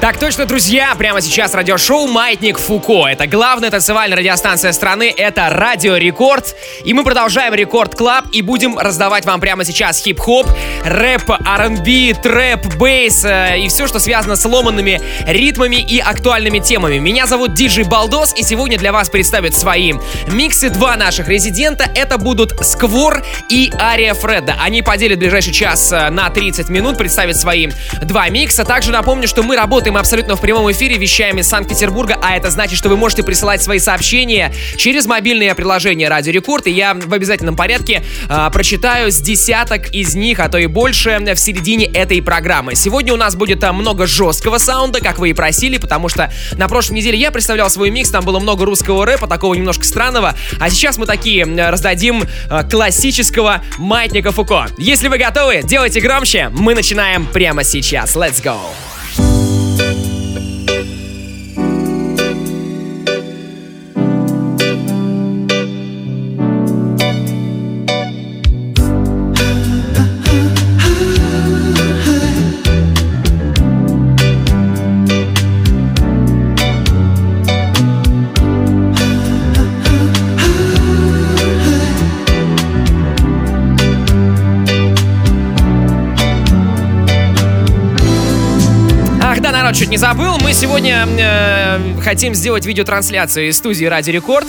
Так точно, друзья, прямо сейчас радиошоу «Маятник Фуко». Это главная танцевальная радиостанция страны, это Радио Рекорд. И мы продолжаем Record Club и будем раздавать вам прямо сейчас хип-хоп, рэп, R&B, трэп, bass э, и все, что связано с ломанными ритмами и актуальными темами. Меня зовут Диджей Балдос, и сегодня для вас представят свои миксы два наших резидента. Это будут Сквор и Ария Фредда. Они поделят ближайший час э, на 30 минут, представят свои два микса. Также напомню, что мы работаем мы абсолютно в прямом эфире, вещаем из Санкт-Петербурга, а это значит, что вы можете присылать свои сообщения через мобильное приложение Радио Рекорд, и я в обязательном порядке э, прочитаю с десяток из них, а то и больше, в середине этой программы. Сегодня у нас будет а, много жесткого саунда, как вы и просили, потому что на прошлой неделе я представлял свой микс, там было много русского рэпа, такого немножко странного, а сейчас мы такие раздадим э, классического маятника Фуко. Если вы готовы, делайте громче, мы начинаем прямо сейчас. Let's go! Не забыл. Мы сегодня э, хотим сделать видеотрансляцию из студии Ради Рекорд.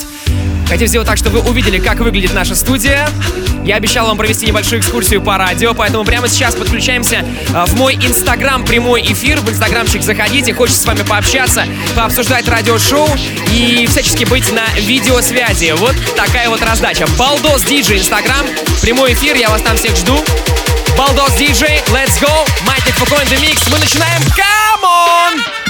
Хотим сделать так, чтобы вы увидели, как выглядит наша студия. Я обещал вам провести небольшую экскурсию по радио, поэтому прямо сейчас подключаемся э, в мой инстаграм прямой эфир. В инстаграмчик заходите, хочется с вами пообщаться, пообсуждать радиошоу и всячески быть на видеосвязи. Вот такая вот раздача. Балдос Диджей Инстаграм, прямой эфир, я вас там всех жду. Балдос Диджей, let's go! Маятник Фуко in the mix. Мы начинаем. Come on!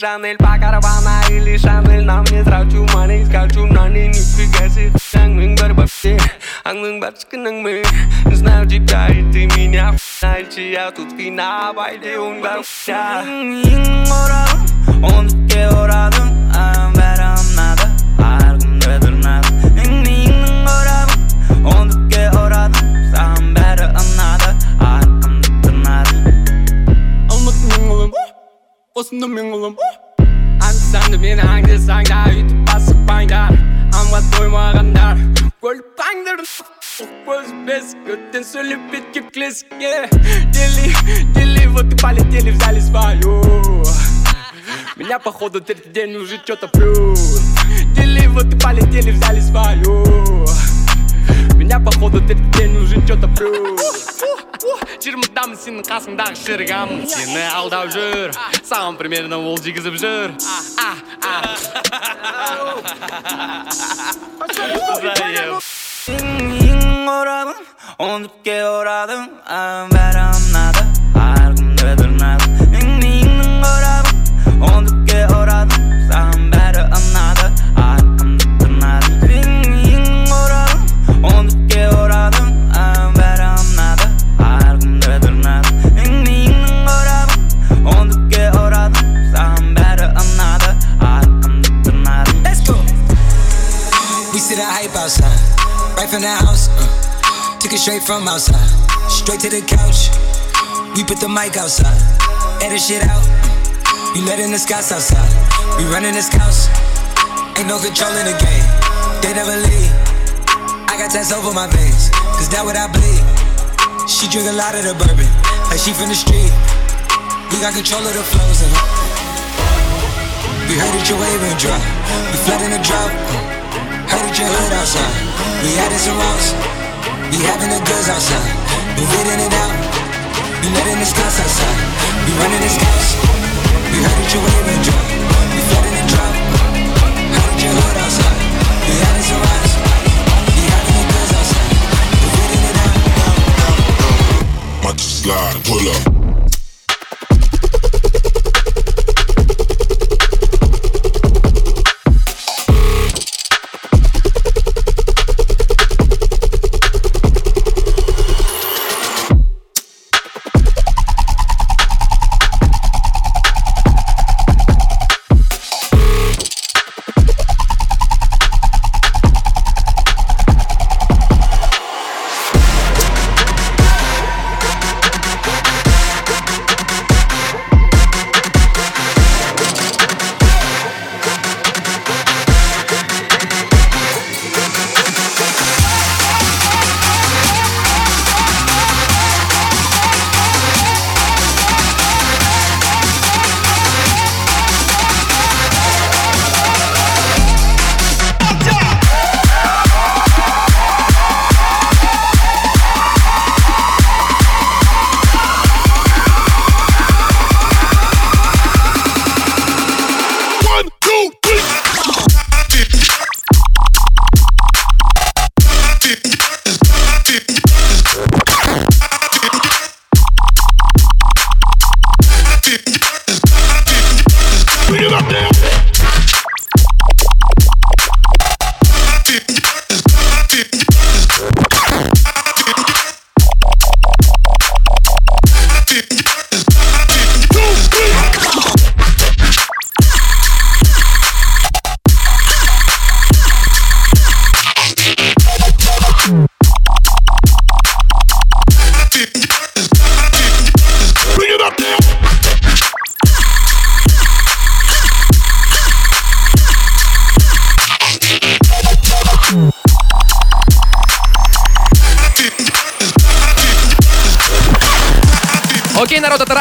Шанель по каравана или Шанель. На мне трачу мани, скачу на ней Нифига себе, ангмин барбапте Ангмин барчкин ангмин Знаю тебя и ты меня Знаете, я а тут кина, байде он бар Ең он ке оралым Осында мен ұлым Аңсаңды мені аңдесаңдар Үйтіп басыппаңдар Амға тоймағандар Көлпаңдар Көз без көттен сөйлеп бетке клеске Дели, дели, вот и полетели взяли свою Меня походу третий день уже что-то плюс Дели, вот и полетели взяли свою Меня походу день уже что-то плюс жиырмадамын сенің қасыңдағы шірігамын сені алдап жүр саған примерно ол жегізіп жүр ең орадым он бәрі ұнады арғымды дұрнады менің straight from outside, straight to the couch. We put the mic outside, edit shit out. We letting the scouts outside, we running the scouts. Ain't no control in the game, they never leave. I got tats over my veins, cause that what I bleed. She drink a lot of the bourbon, like she from the street. We got control of the flows and we heard that your wave ain't dry. We flood in the drop. Heard that your hood outside. We added some routes. Be having the girls outside, be reading it out. Be letting the scouts outside, be running the scouts. We heard that you were in drop, we flooding and drop. Heard that you heard outside, we having some rides. Be having the girls outside, be reading it out. Might just slide pull up.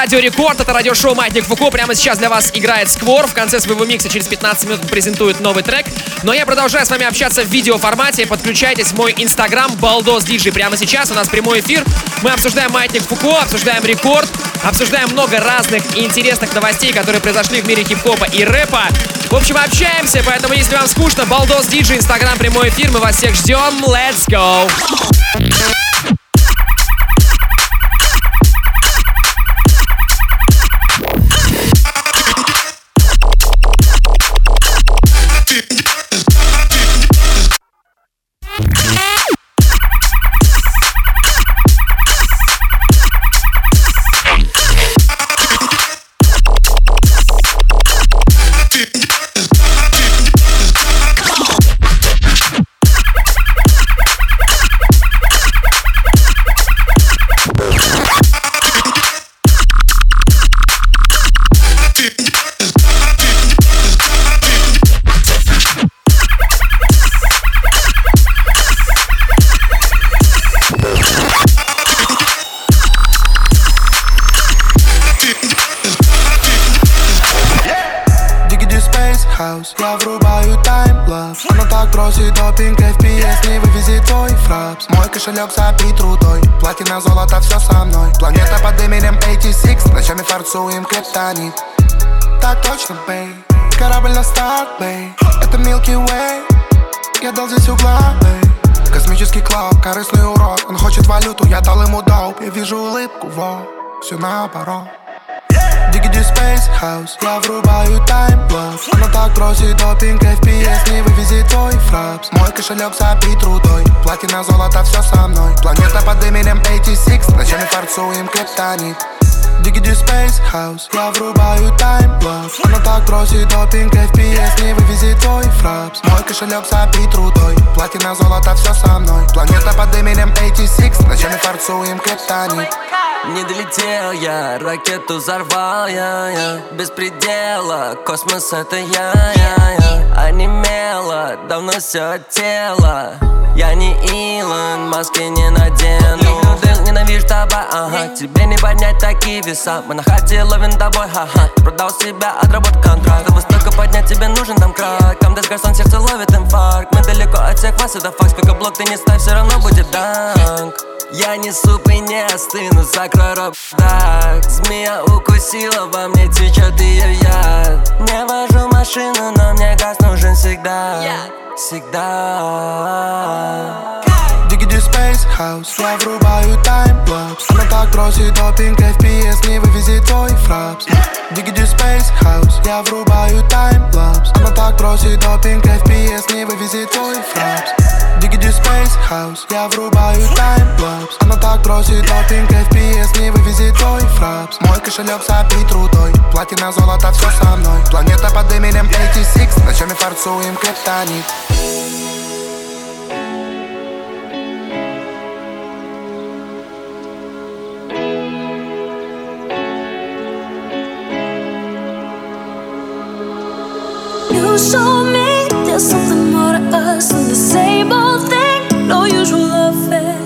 Радио Рекорд, это радиошоу Маятник Фуко. Прямо сейчас для вас играет Сквор. В конце своего микса через 15 минут презентует новый трек. Но я продолжаю с вами общаться в видеоформате. Подключайтесь в мой инстаграм Балдос Диджи. Прямо сейчас у нас прямой эфир. Мы обсуждаем Маятник Фуко, обсуждаем Рекорд, обсуждаем много разных и интересных новостей, которые произошли в мире хип-хопа и рэпа. В общем, общаемся, поэтому если вам скучно, Балдос Диджи, инстаграм прямой эфир, мы вас всех ждем. Let's go! Криптонит Так точно, бей, корабль на старт, бей Это Milky Way, я дал здесь угла, бей Космический клауд, корыстный урод. Он хочет валюту, я дал ему доп Я вижу улыбку, во, все наоборот. Дигиди Space House. Я врубаю таймлапс. Она так бросит допинг FPS не вывезет твой фрапс. Мой кошелек забит трудой Платина, золото, все со мной. Планета под именем 86 Ночами фарцуем криптонит Дигиди Space House. Я врубаю таймлапс. Она так бросит допинг FPS не вывезет твой фрапс. Мой кошелек забит трудой. Платина, золото, все со мной Планета под именем 86 Ночами фарцуем криптонит не долетел я, ракету взорвал я, я. Без предела, космос это я, я, я. Онемело, давно все тело. Я не Илон, маски не надену. Ненавижу тобой, ага. Тебе не поднять такие веса. Мы на хате ловим тобой, ха-ха. Продал себя, отработал контракт Чтобы столько поднять, тебе нужен там крак. Там гарсон, сердце ловит инфаркт. Мы далеко от всех вас, это факт. Сколько блок ты не ставь, все равно будет данк. Я не суп и не остыну, закрой рот так. Змея укусила, во мне течет ее яд. Не вожу машину, но мне газ нужен всегда. Всегда Дигиди Space House. Я врубаю таймлапс. Она так бросит допинг FPS не вывезет твой фрапс. Дигиди Space House. Я врубаю таймлапс. Она так бросит допинг FPS не вывезет твой фрапс. Дигиди Space House. Я врубаю таймлапс. Она так бросит допинг FPS не вывезет твой фрапс. Мой кошелек забит трудой Платина, золото, все со мной. Планета под именем 86 Ночами фарцуем криптонит You show me there's something more to us than the same old thing. No usual affair.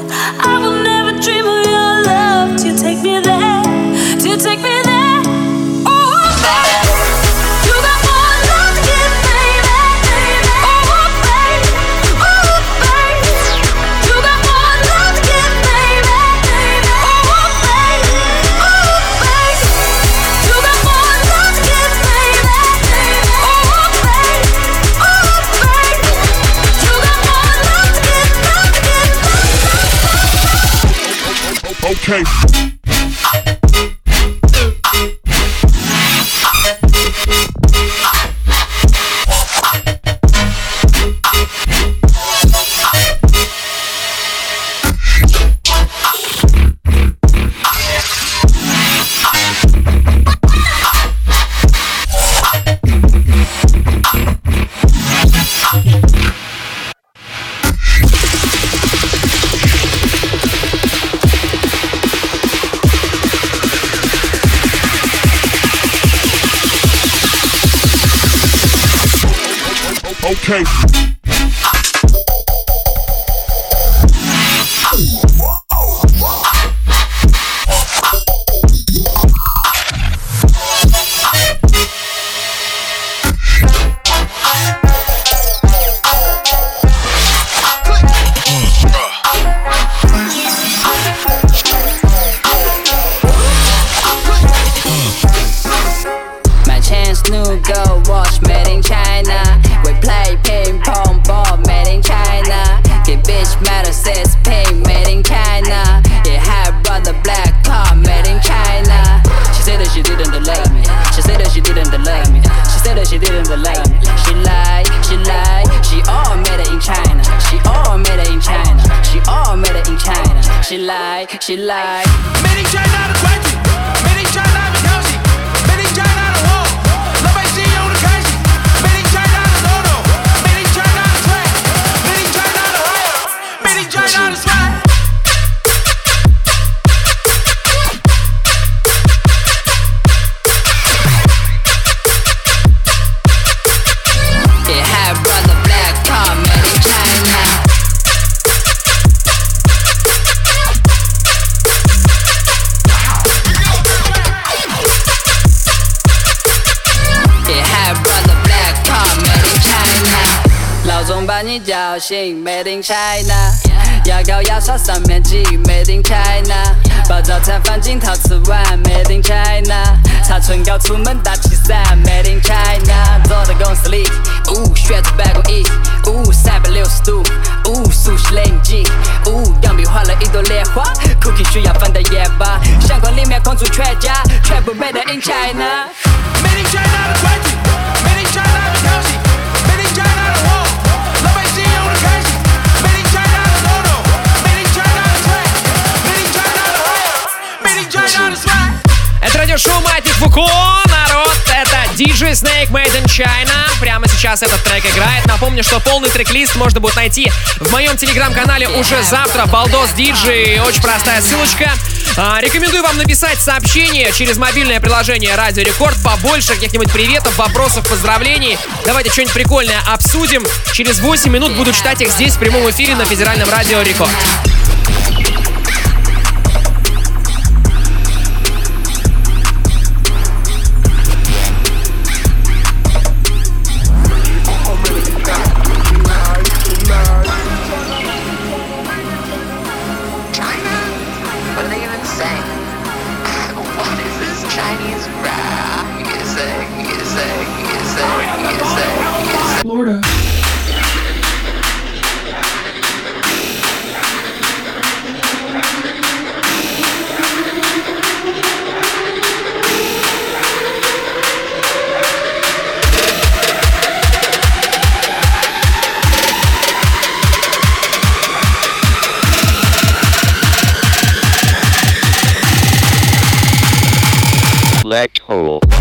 你叫醒，Made in China。牙膏牙刷上面挤，Made in China。包早餐放进陶瓷碗，Made in China。擦唇膏出门打气伞，Made in China。坐在公司里，呜，旋转办公椅，呜，三百六十度，呜，熟悉雷击，呜，钢笔画了一朵莲花，Cookie 需要放到夜吧，相框里面空出全家，全部 Made in China。Made in China 的传奇，Made in China Это радиошоу Маятник Фуко, народ, это DJ Snake Made in China. Прямо сейчас этот трек играет. Напомню, что полный трек-лист можно будет найти в моем телеграм-канале уже завтра. Балдос Диджи, очень простая ссылочка. А, рекомендую вам написать сообщение через мобильное приложение Радио Рекорд. Побольше каких-нибудь приветов, вопросов, поздравлений. Давайте что-нибудь прикольное обсудим. Через 8 минут буду читать их здесь в прямом эфире на Федеральном Радио Рекорд. select all.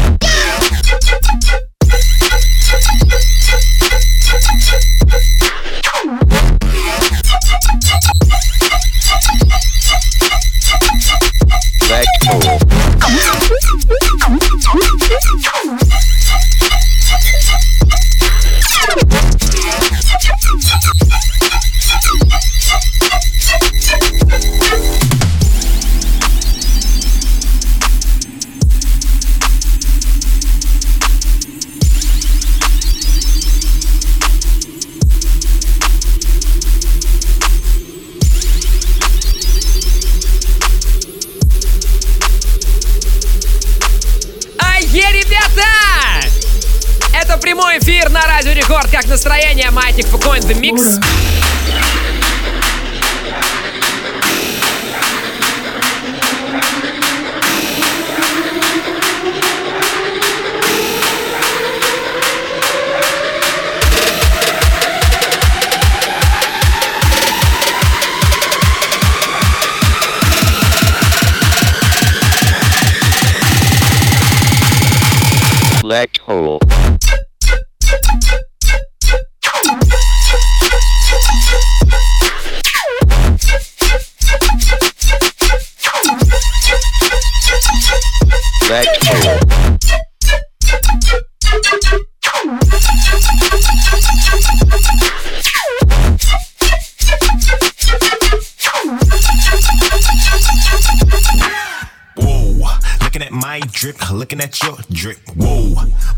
Looking at my drip, looking at your drip. Whoa,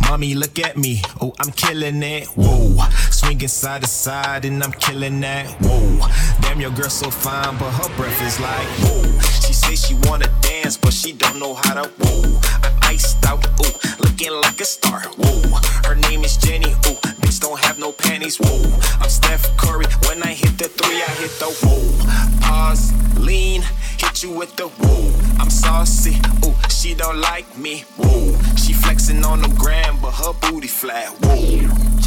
mommy, look at me. Oh, I'm killing it. Whoa, swinging side to side and I'm killing that. Whoa, damn, your girl so fine, but her breath is like whoa. She say she wanna dance, but she don't know how to. Whoa, I'm iced out. Ooh, looking like a star. Whoa, her name is Jenny. Ooh, bitch don't have no panties. Whoa, I'm Steph Curry. When I hit the three, I hit the whoa. Pause, lean, hit you with the whoa. I'm saucy. Ooh, she don't like me. Whoa, she flexing on the gram, but her booty flat. Whoa.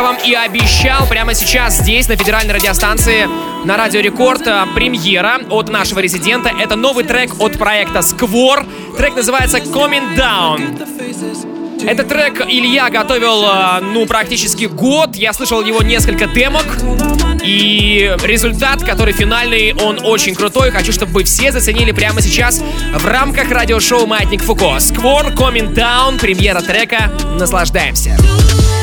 Я вам и обещал, прямо сейчас здесь, на федеральной радиостанции, на Радио Рекорд, э, премьера от нашего резидента. Это новый трек от проекта Сквор. Трек называется Coming Down. Этот трек Илья готовил, э, ну, практически год. Я слышал его несколько демок. И результат, который финальный, он очень крутой. Хочу, чтобы вы все заценили прямо сейчас в рамках радиошоу «Маятник Фуко». Сквор, Coming Down, премьера трека. Наслаждаемся. Falling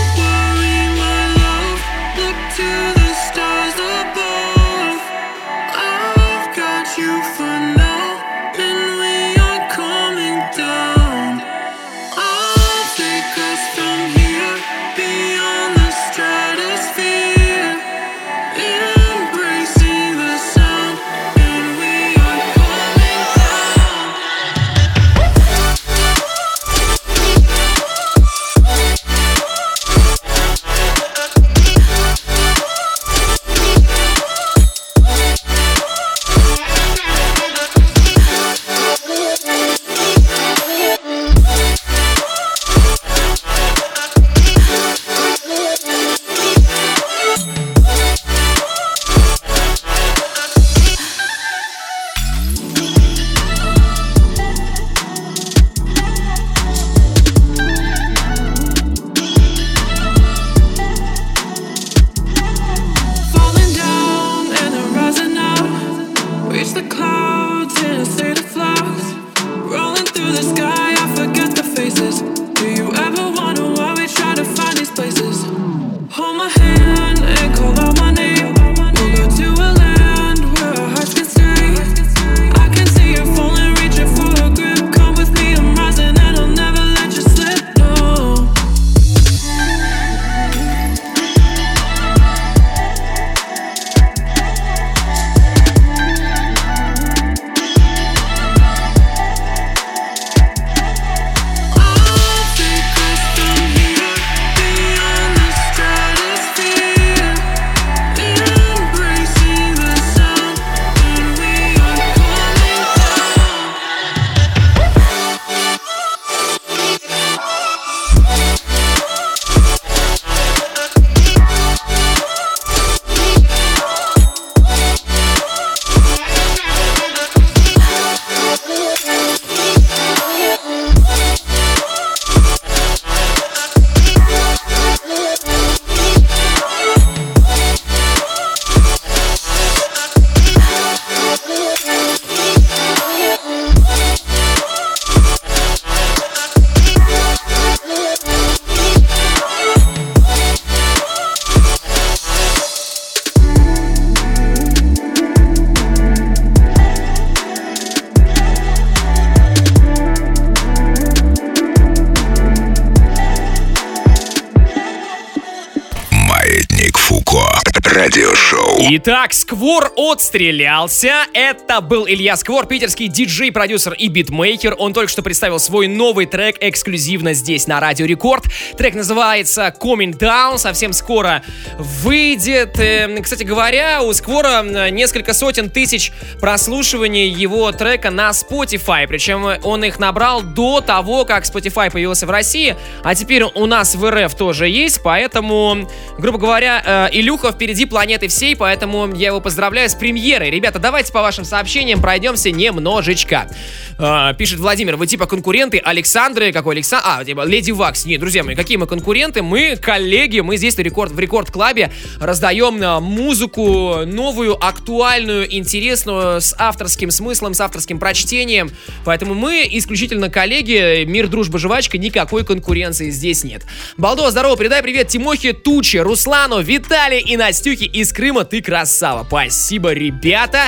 Итак, Сквор отстрелялся. Это был Илья Сквор, питерский диджей, продюсер и битмейкер. Он только что представил свой новый трек эксклюзивно здесь на Радио Рекорд. Трек называется Coming Down. Совсем скоро выйдет. Эм, Кстати говоря, у Сквора несколько сотен тысяч прослушиваний его трека на Spotify. Причем он их набрал до того, как Spotify появился в России. А теперь у нас в РФ тоже есть. Поэтому, грубо говоря, э, Илюха впереди планеты всей, поэтому я его поздравляю с премьерой. Ребята, давайте по вашим сообщениям пройдемся немножечко. Э, Пишет Владимир, вы типа конкуренты Александры, какой Александр? А, типа Леди Вакс. Нет, друзья мои, какие мы конкуренты? Мы коллеги, мы здесь на рекорд, в рекорд-клабе раздаем э, музыку новую, актуальную, интересную, с авторским смыслом, с авторским прочтением. Поэтому мы исключительно коллеги, мир, дружба, жвачка, никакой конкуренции здесь нет. Балдо, здорово, передай привет Тимохе Туче, Руслану, Виталию и Настюхе из Крыма. Ты красава. Спасибо, ребята.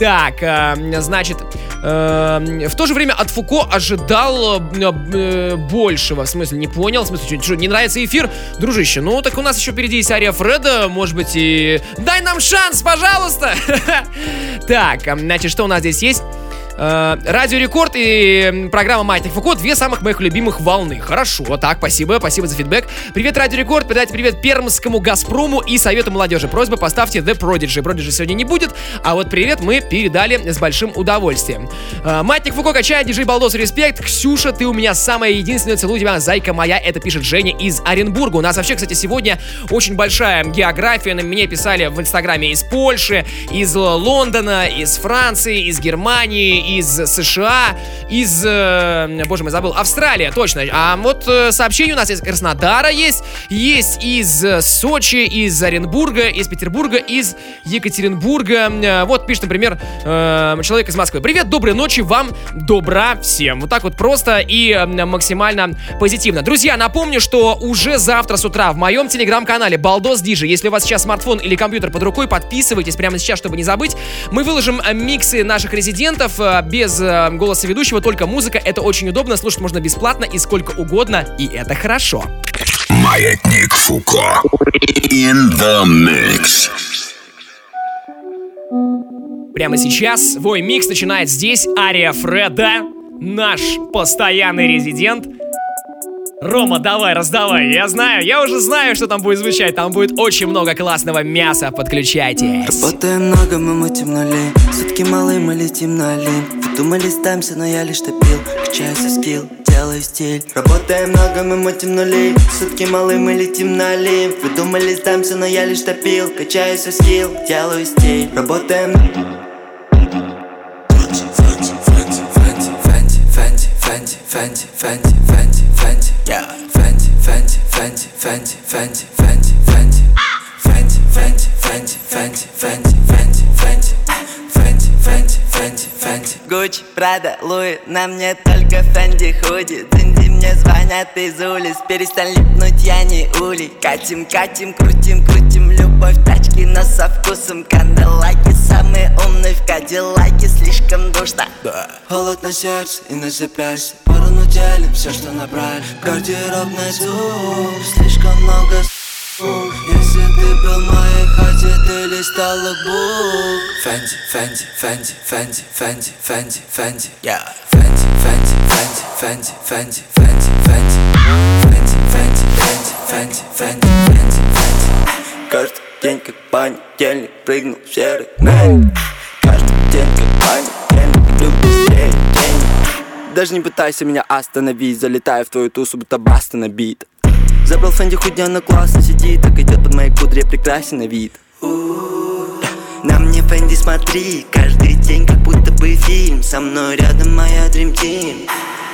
Так, э, значит, э, в то же время от Фуко ожидал э, э, большего. В смысле, не понял? В смысле, что, что, не нравится эфир? Дружище, ну так у нас еще впереди есть Ария Фреда, может быть, и... Дай нам шанс, пожалуйста! Так, э, значит, что у нас здесь есть? Э, Радио Рекорд и программа Маятник Фуко две самых моих любимых волны. Хорошо, так, спасибо, спасибо за фидбэк. Привет, Радио Рекорд, передайте привет Пермскому Газпрому и Совету молодежи. Просьба поставьте The Prodigy. Prodigy сегодня не будет, а вот привет мы передали с большим удовольствием. Э, Маятник Фуко качает, диджей Балдос, респект. Ксюша, ты у меня самая единственная, целую тебя, зайка моя. Это пишет Женя из Оренбурга. У нас вообще, кстати, сегодня очень большая география. На мне писали в Инстаграме из Польши, из Лондона, из Франции, из Германии, из США, из, э, боже мой, забыл, Австралия, точно. А вот э, сообщение у нас из Краснодара есть, есть из э, Сочи, из Оренбурга, из Петербурга, из Екатеринбурга. Вот пишет, например, человек из Москвы. Привет, доброй ночи, вам добра всем. Вот так вот просто и максимально позитивно. Друзья, напомню, что уже завтра с утра в моем телеграм-канале Балдос Диджи, если у вас сейчас смартфон или компьютер под рукой, подписывайтесь прямо сейчас, чтобы не забыть. Мы выложим миксы наших резидентов э, без э, голоса ведущего, только музыка. Это очень удобно, слушать можно бесплатно и сколько угодно, и это хорошо. Маятник Фуко. In the mix. Прямо сейчас свой микс начинает здесь Ария Фреда, наш постоянный резидент. Рома, давай, раздавай. Я знаю, я уже знаю, что там будет звучать. Там будет очень много классного мяса. Подключайтесь. Работаем много, мы мутим нули Сутки малые, мы летим на Вы думали, сдамся, но я лишь топил. Качаю скилл, делаю стиль. Работаем много, мы мутим нули Сутки малые, мы летим на лин Вы думали, сдамся, но я лишь топил. Качаю свой скилл, делаю стиль. Работаем. Фэнти, фэнти, фэнти, фэнти, фэнти, фэнти, фэнти, фэнти, фэнти, фэнти, фэнти, фэнти, фэнти, фэнти, фэнти, фэнти, фэнти, фэнти, фэнти, фэнти, фэнти. Гуччи, Прада, Луи, на мне только Фэнди худи Динди мне звонят из улиц. Перестань липнуть, я не улей. Катим, катим, крутим, крутим. Любовь, тачки, но со вкусом. Канделаки, самые умные в Кадиллаке. Слишком душно. Холод на сердце и на запястье. Порону делим все, что набрали. Гардеробный звук Слишком много. Если ты был моей хате, ты листал лукбук Фэнти, Фэнти, Фэнти, Фэнти, Фэнти, Фэнти, Фэнти, yeah. Фэнти, Фэнти, Фэнти, Фэнти, Фэнти, Фэнти, Фэнти, Фэнти, Фэнти, Фэнти, Фэнти, Фэнти, Фэнти. Каждый день как понедельник прыгнул в серый мэн Каждый день как понедельник, люблю быстрее денег Даже не пытайся меня остановить Залетаю в твою тусу, будто баста набит Забрал Фэнди худя на классно сидит Так идет под моей кудре, прекрасен на вид. На мне Фэнди смотри Каждый день как будто бы фильм. Со мной рядом моя Dream Team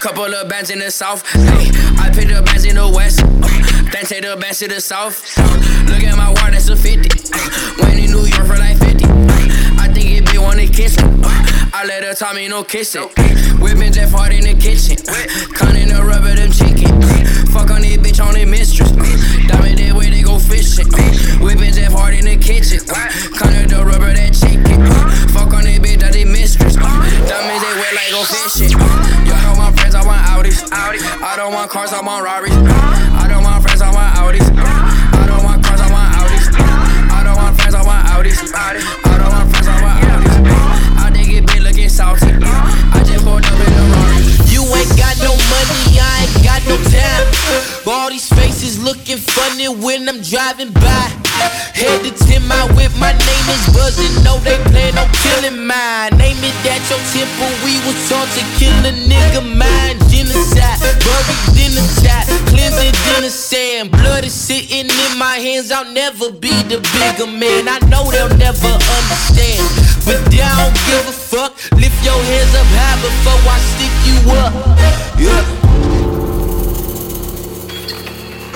Couple of bands in the south. Hey, I pick the bands in the west. Uh, then take the bands to the south. Uh, look at my water, that's a 50. Uh, Went in New York for like 50. I think it be wanna kiss me. I let her tell me no kissing. Whipping Jeff Hard in the kitchen. Cutting the rubber, them chicken. Fuck on this bitch on the mistress. Diamond that way they. Whipping Jeff Hard in the kitchen. Cutting the rubber, that chicken. Fuck on this bitch, that the mistress. Diamonds they wet like go fishing. Yo, I don't want friends, I want Audis. I don't want cars, I want Rarries. I don't want friends, I want Audis. I don't want cars, I want Audis. I don't want friends, I want Audis. I don't want friends, I want Audis. I think it be looking salty. I just pulled up in a Rari. You ain't got no money, got no time. All these faces looking funny when I'm driving by. Headed to my whip, my name is buzzing. No, they plan on killing mine. Name it at your temple, we was taught to kill a nigga mind. Genocide, buried in the cleansing in the sand. Blood is sitting in my hands, I'll never be the bigger man. I know they'll never understand, but I don't give a fuck. Lift your hands up high before I stick you up. Yeah.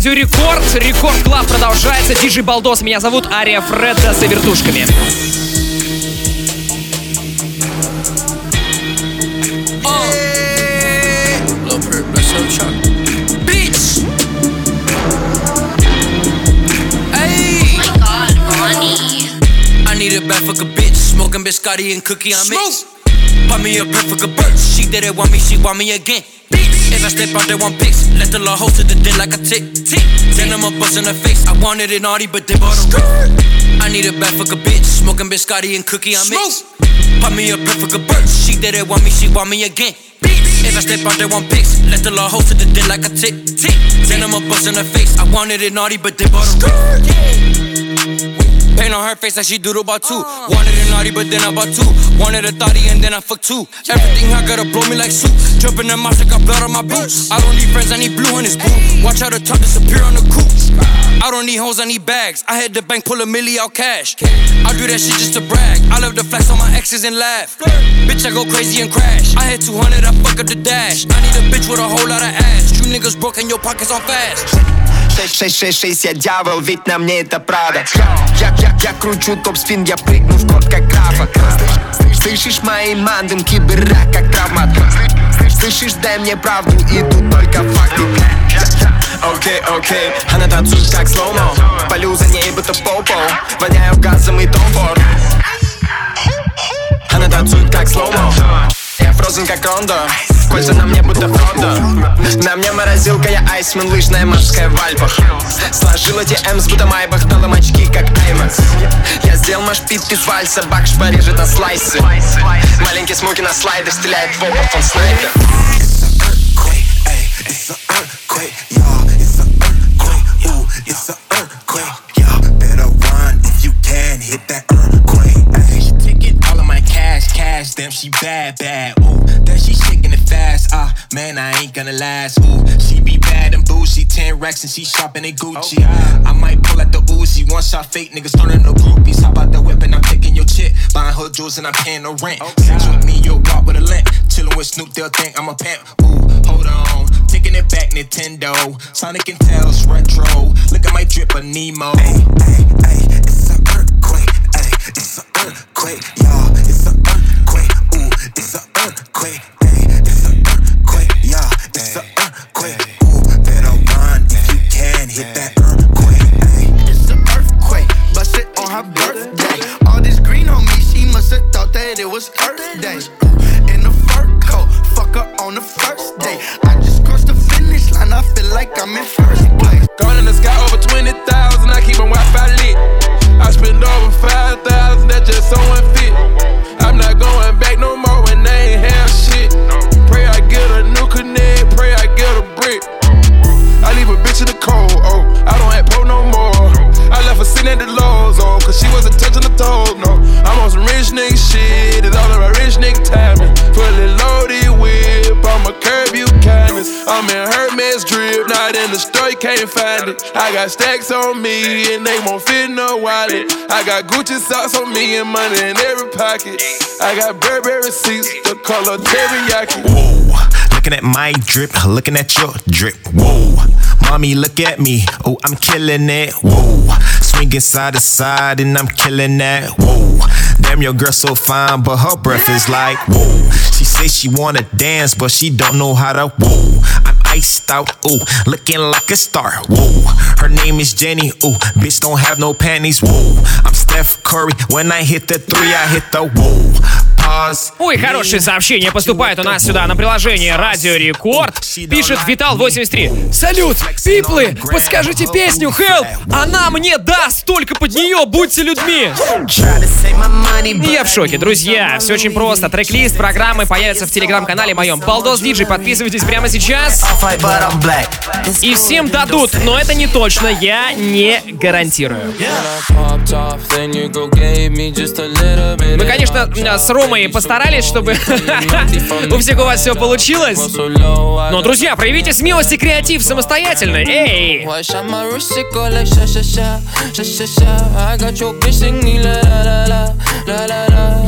радио Рекорд. Рекорд Клаб продолжается. Диджей Балдос. Меня зовут Ария Фредда с вертушками. Bad fuck a bitch. Smoking biscotti and cookie on mix. Pop me a perfect a burst. She didn't want me, she want me again. If I step out, they want pics. Let the law hold to the dick like a tick. Tick! Then I'm a bust in her face. I wanted it naughty, but they bought a ring. I need a bad fuck a bitch. Smoking biscotti and cookie on mix. Pop me a perfect a burst. She did it want me, she want me again. If I step out, they want pics. Let the law hold to the dick like a tick. Tick! Then I'm a bust in her face. I wanted it naughty, but they bought a ring. Paint on her face like she doodle about two. Oh. Wanted it naughty, but then I bought two. Wanted a thotty and then I fucked two. Everything I gotta blow me like soup. Jumping in my got blood on my boots. I don't need friends, I need blue on this boot. Watch how the tongue disappear on the coupe. I don't need hoes, I need bags. I hit the bank, pull a milli out cash. I do that shit just to brag. I love to flex on my exes and laugh. Bitch, I go crazy and crash. I hit 200, I fuck up the dash. I need a bitch with a whole lot of ass. You niggas broke and your pockets on fast. 666, я дьявол, ведь на мне это Прада я, я, я кручу топ-спин, я прыгну в код как графа. Слышишь мои мандым, киберрак как травмат Слышишь, дай мне правду, и тут только факты Окей, окей, она танцует как слоумо. Полю за ней, будто попо. Воняю газом и томфор Она танцует как слоумо Я фрозен как Рондо Кольца на мне будто Фродо На мне морозилка, я айсмен, лыжная морская в Альпах Сложил эти М's, будто Майбах, им очки, как Аймакс Я сделал машпит из вальса, бакш порежет на слайсы Маленький смоки на слайдах, стреляет в обувь, он снайпер It's a Damn, she bad, bad. Ooh, that she shaking it fast. Ah, man, I ain't gonna last. Ooh, she be bad and bougie. Ten racks and she shopping at Gucci. I might pull out the Uzi. One shot fake niggas turning to groupies. Hop out the whip and I'm taking your chick. Buying her jewels and I'm paying the rent. Sex with me, you'll walk with a limp. Chillin' with Snoop, they'll think I'm a pimp. Ooh, hold on. Taking it back, Nintendo. Sonic and Tails retro. Look at my drip, a Nemo. Ay, ay, ay, it's an earthquake. Ay, it's an earthquake, y'all. It's an earthquake. Ooh, it's an earthquake. Ay, it's an earthquake, y'all. It's an earthquake. Ooh, better run if you can hit that earthquake. Ay. It's an earthquake, bust it on her birthday. All this green on me, she must have thought that it was Earth Day. In a fur coat, fuck her on the first day. I just crossed the finish line, I feel like I'm in first place. Gone in the sky over 20,000, I keep my Wi-Fi lit. I spend over 5,000, that just so unfit. Curb you kindness. I'm in Hermes drip, not in the store, can't find it. I got stacks on me, and they won't fit no wallet. I got Gucci socks on me, and money in every pocket. I got Burberry receipts, the color teriyaki. Whoa, looking at my drip, looking at your drip. Whoa, mommy, look at me. Oh, I'm killing it. Whoa, swinging side to side, and I'm killing that. Whoa, damn, your girl so fine, but her breath is like whoa. Say she wanna dance, but she don't know how to. Whoa, I'm iced out. Ooh, looking like a star. Whoa, her name is Jenny. Ooh, bitch don't have no panties. Whoa, I'm Steph Curry. When I hit the three, I hit the. Pause. Ой, хорошее сообщение поступает у нас сюда на приложение Радио Рекорд. Пишет Витал83. Салют, пиплы, подскажите песню Help. Она мне даст, только под нее будьте людьми. Я в шоке, друзья. Все очень просто. Трек-лист программы появится в телеграм-канале моем. Балдос Диджей, подписывайтесь прямо сейчас. И всем дадут, но это не точно, я не гарантирую. Мы, конечно, с Ромой постарались, чтобы у всех у вас все получилось. Но, друзья, проявите смелость и креатив самостоятельно. Эй!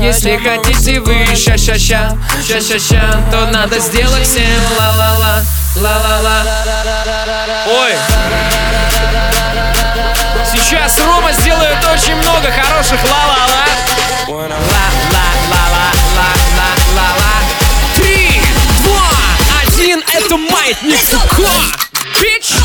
Если хотите вы ща-ща-ща, ща-ща-ща, то надо сделать всем ла-ла-ла, ла-ла-ла. Ой! Сейчас Рома сделает очень много хороших ла-ла-ла. Ла-ла-ла-ла-ла-ла-ла. Три, два, один, это маятник Фуко. Бич!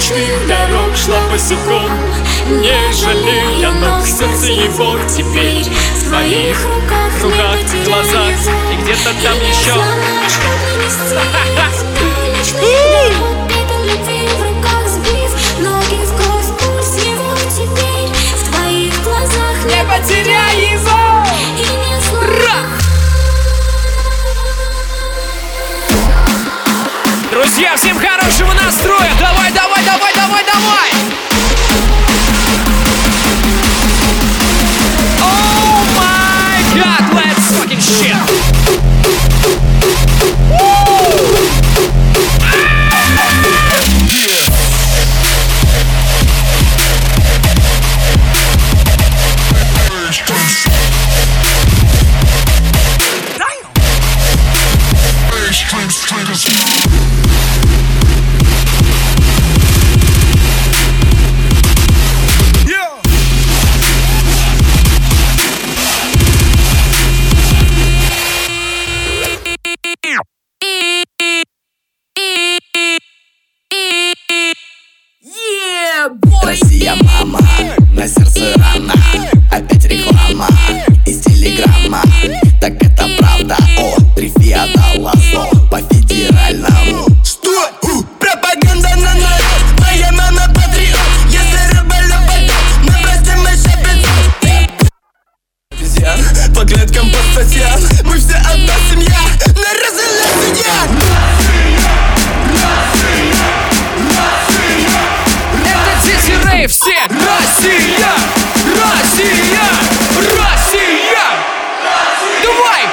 Ночных дорог шла босиком Не жалея ног, сердце его теперь В твоих руках, руках, глазах. И где-то там еще Не потеряй его! Друзья, всем хорошего настроя! Давай, давай, давай, давай, давай! Oh my god, let's fucking shit!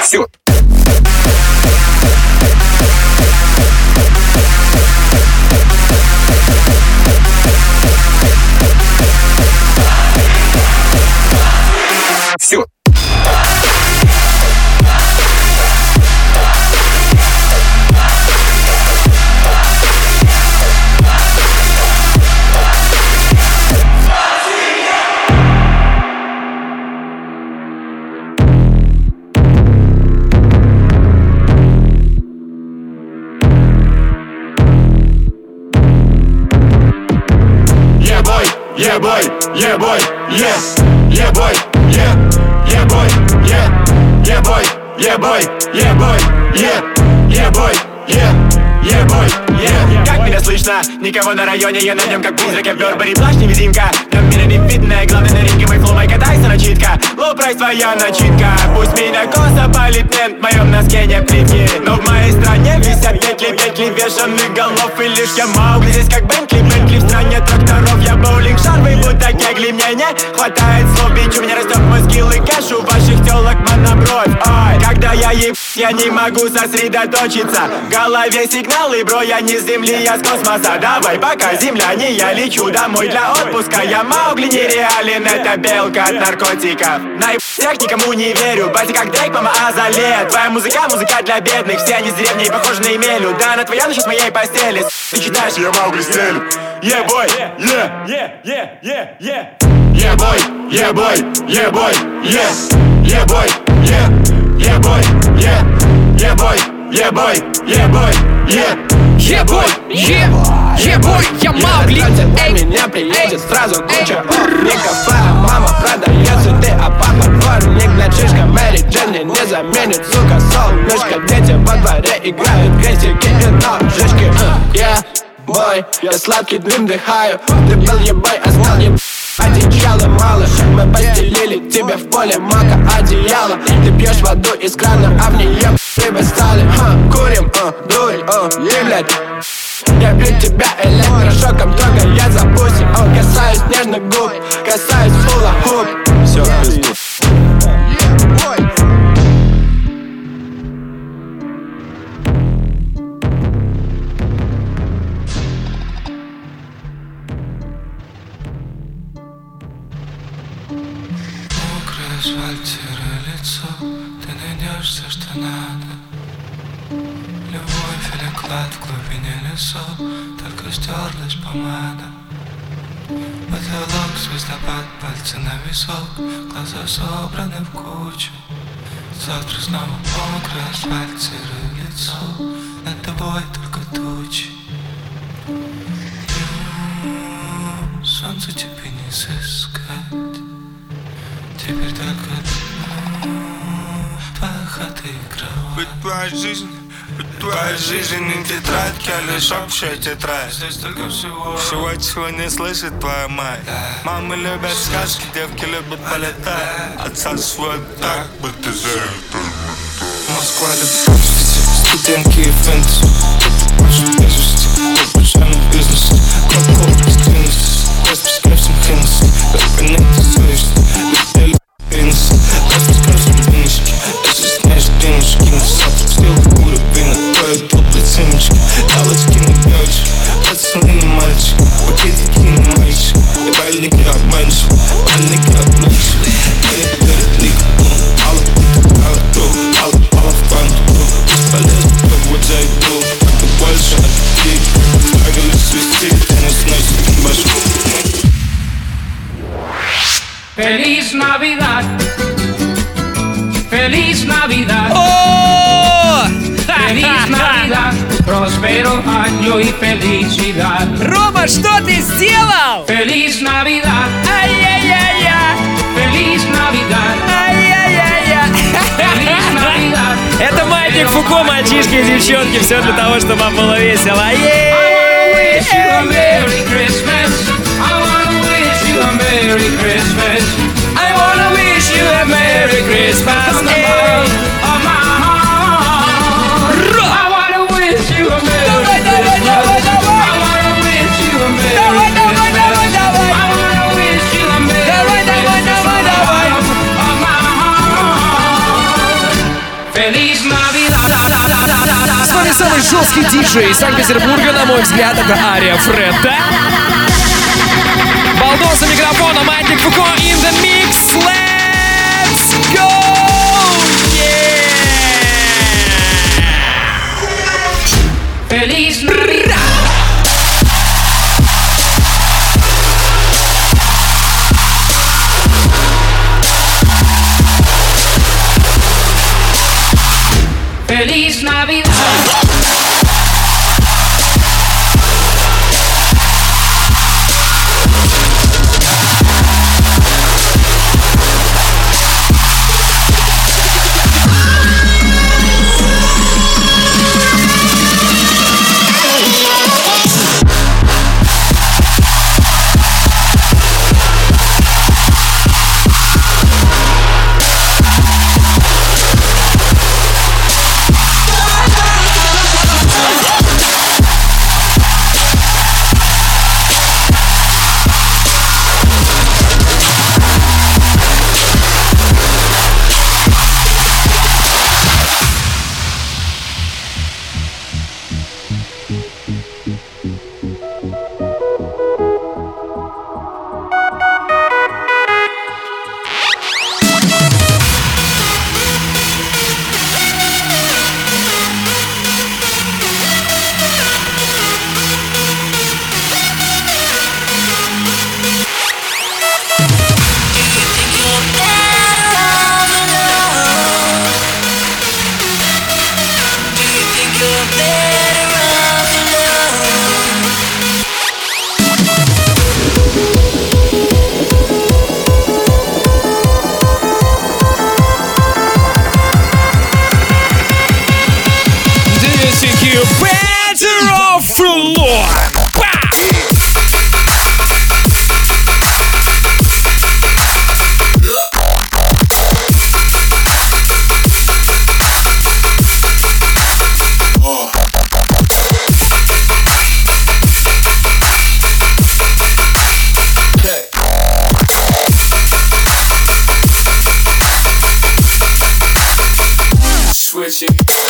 все. Yeah boy, yeah, yeah boy, yeah, yeah boy, yeah, yeah boy, yeah boy, yeah boy, yeah, yeah boy, yeah, yeah boy, yeah. Как меня слышно? Никого на районе, я на нем как призрак, я в Бербери плащ невидимка. Там меня не видно, главное на ринге мой флоу, Майка Тайсона читка. Лоу прайс твоя начитка, пусть меня косо палит мент, в моем носке не плитки. Но в моей стране висят петли, петли вешанных голов, и лишь я Маугли здесь как Бенкли, Бенкли в стране тракторов, я боулинг шарвы, будто кегли, мне не хватает слов, бич, у меня растет мой скилл и кэш, у ваших телок монобровь. Ой, когда я еб, я не могу сосредоточиться, в голове сигналы, бро, я не с земли, я с космоса, давай, пока земляне, я лечу домой для отпуска, я Маугли нереален, это белка от наркотиков. На всех никому не верю, батя как Дрейк, мама Азале, твоя музыка, музыка для бедных, все они с деревни и похожи на Емелю, да, она твоя насчет моей постели, ты читаешь, я Маугли стелю, yeah boy, yeah, yeah, yeah, yeah, yeah. Yeah boy, yeah boy, yeah boy, yeah, yeah boy, yeah, yeah boy, yeah, yeah boy, yeah boy, yeah boy, yeah. Yeah boy, я Маугли, на меня приедет сразу куча А мама продает цветы, а папа дворник. Блядь, шишка Мэри Дженни не заменит, сука, солнышко. Дети во дворе играют крестики и ножички. Я бой, я сладкий дым дыхаю. Ты был ебой, а стал еб... Одеяла мало, мы постелили тебе в поле мака одеяло. Ты пьешь воду из крана, а в нее рыбы стали. Ха, Курим, а, дурь, а, и, блядь. Я бью тебя электрошоком, трогая за пуси О, касаюсь нежных губ, касаюсь фула хуп Все, пизду Мокрое асфальт, серое лицо Ты найдешь все, что надо. Любовь или клад в глубине лесов Только стерлась помада. Потолок, звездопад, пальцы на висок Глаза собраны в кучу. Завтра снова мокрый асфальт, серое лицо Над тобой только тучи. Солнце тебе не сыскать Теперь хата и кровать. Ведь твоя жизнь, ведь твоя жизнь не тетрадь, а лишь общая тетрадь. Здесь только всего. Всего, чего не слышит твоя мать. Мамы любят сказки, девки любят полетать. Отсасывают так, будто зеркало Москва любит студентки и фэнтези Вашу близость, побежаем бизнес Кока-кола без ценности Квест без кэпсом Хеннесси Как понять совесть Фуко, мальчишки и девчонки. Все для того, чтобы вам было весело. Ей! Wish you a Merry Christmas. Вами самый жесткий диджей Санкт-Петербурга, на мой взгляд, это Ария Фредда. Балдон за микрофоном, Маятник Фуко in the mix. Let's with you.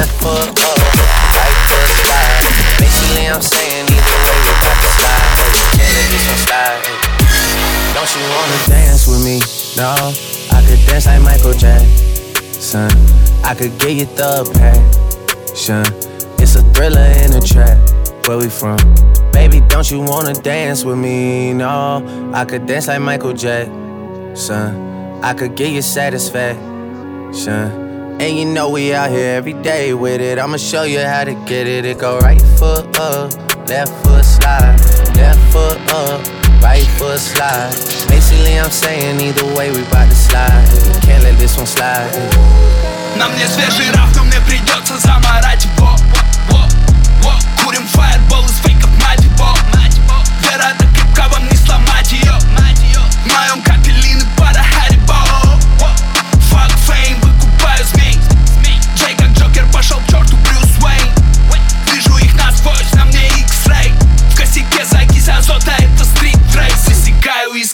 Left foot up, right foot slide. Basically, I'm saying either way got to slide. One slide. Don't you wanna dance with me? No, I could dance like Michael Jackson. I could get you the passion. It's a thriller in a trap. Where we from? Baby, don't you wanna dance with me? No, I could dance like Michael Jackson. I could get you satisfaction. And you know we out here every day with it. I'ma show you how to get it. It go right foot up, left foot slide, left foot up, right foot slide. Basically, I'm saying either way we bout to slide. Can't let this one slide. На мне свежий раф, но мне придется заморать его Во, во. Курим фаербол из фейков, мать его Вера так крепка, вам не сломать ее В моем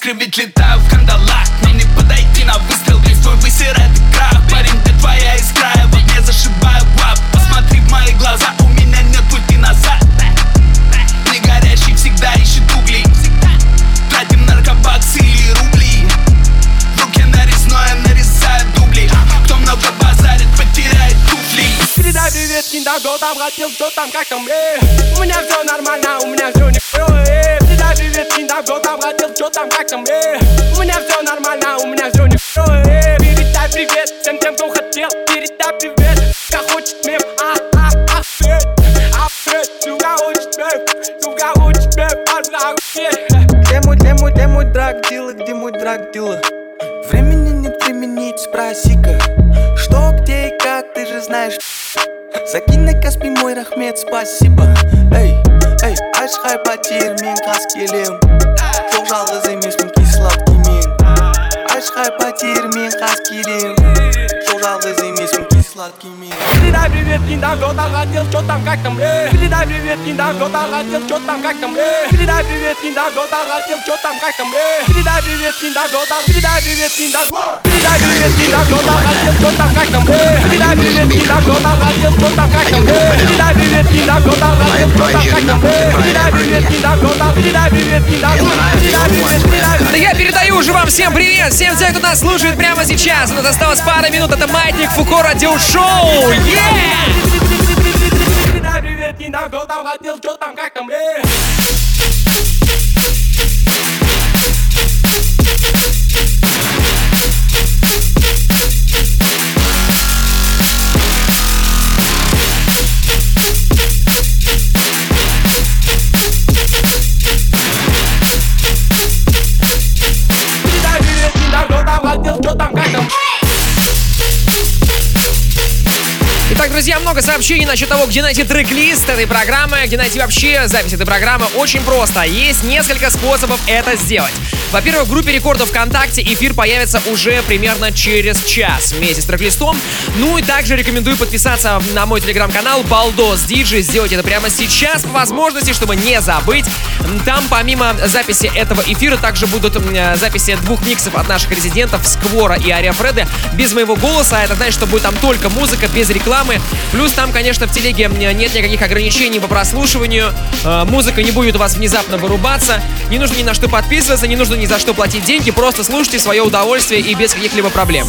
искры, ведь в кандалах. Мне не подойти на выстрел, твой высер это крах. Парень, ты твоя искра, я в огне зашибаю баб Посмотри в мои глаза, у меня нет пути назад. Не горящий всегда ищет угли. Тратим наркобаксы или рубли. В руке нарезное, нарезаю дубли. Кто много базарит, потеряет туфли. Передай привет, кинда, кто там хотел, там, как там, э. У меня все нормально, у меня все не э. Передай привет, кинда, кто там кто там, как там, э? У меня все нормально, у меня все не э? Передай привет всем тем, кто хотел Передай привет, как хочет мем, а, а, а, э А, э, сука, хочет мем, сука, хочет мем, а, э Где мой, где мой, где мой драг дилер, где мой драг дилер? Времени нет применить, спроси-ка Что, где и как, ты же знаешь. Закинь на Каспий мой рахмет, спасибо. Эй, эй, ашхай потер, мен қас Кинда, кто там хотел, что там, как там, э Передай привет, Кинда, кто там хотел, что там, как там, э Передай привет, Кинда, кто там хотел, что там, как там, э Передай привет, Кинда, кто там, передай привет, Кинда, Передай привет, Кинда, кто там хотел, что там, как там, э Передай привет, Кинда, кто там хотел, что там, как там, э Передай привет, Кинда, кто там хотел, что там, как там, э Передай привет, Кинда, кто там, передай привет, Кинда, передай привет, передай Да я передаю уже вам всем привет, всем тем, кто нас слушает прямо сейчас. У нас осталось пара минут, это Маятник Фуко Радиошоу. Yeah! Передай привет, Кинда, кто там хотел, что там, как там, э Передай привет, Кинда, кто там хотел, что там, как там Итак, друзья, много сообщений насчет того, где найти трек-лист этой программы, где найти вообще запись этой программы. Очень просто. Есть несколько способов это сделать. Во-первых, в группе рекордов ВКонтакте эфир появится уже примерно через час вместе с трек-листом. Ну и также рекомендую подписаться на мой телеграм-канал Балдос Диджи. Сделать это прямо сейчас по возможности, чтобы не забыть. Там помимо записи этого эфира также будут э, записи двух миксов от наших резидентов Сквора и Ария Фреды без моего голоса. Это значит, что будет там только музыка, без рекламы. Плюс там, конечно, в телеге нет никаких ограничений по прослушиванию. Э, Музыка не будет у вас внезапно вырубаться. Не нужно ни на что подписываться, не нужно ни за что платить деньги. Просто слушайте свое удовольствие и без каких-либо проблем.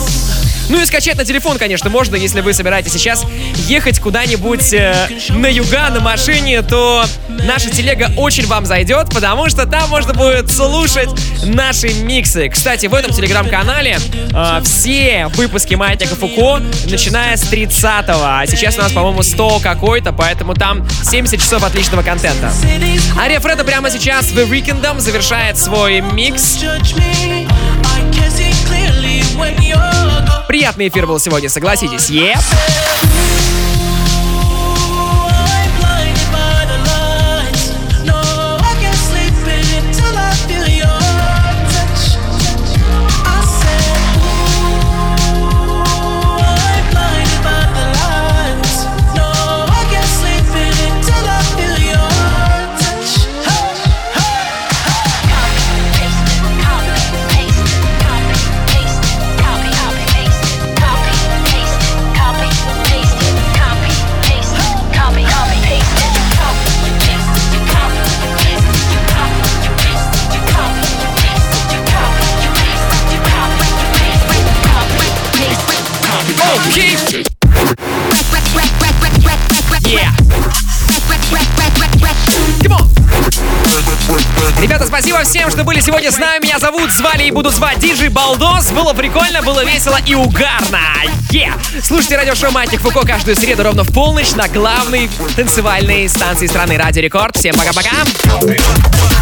Ну и скачать на телефон, конечно, можно, если вы собираетесь сейчас ехать куда-нибудь э, на юга на машине, то наша телега очень вам зайдет, потому что там можно будет слушать наши миксы. Кстати, в этом телеграм-канале э, все выпуски Маятника Фуко, начиная с 30-го, а сейчас у нас, по-моему, 100 какой-то, поэтому там 70 часов отличного контента. Ария Фреда прямо сейчас в The Weekendом завершает свой микс. Приятный эфир был сегодня, согласитесь. Еп. Всем, что были сегодня с нами. Меня зовут, звали и буду звать Диджей Балдос. Было прикольно, было весело и угарно. Yeah. Слушайте радиошоу Маятник Фуко каждую среду ровно в полночь на главной танцевальной станции страны Радио Рекорд. Всем пока-пока.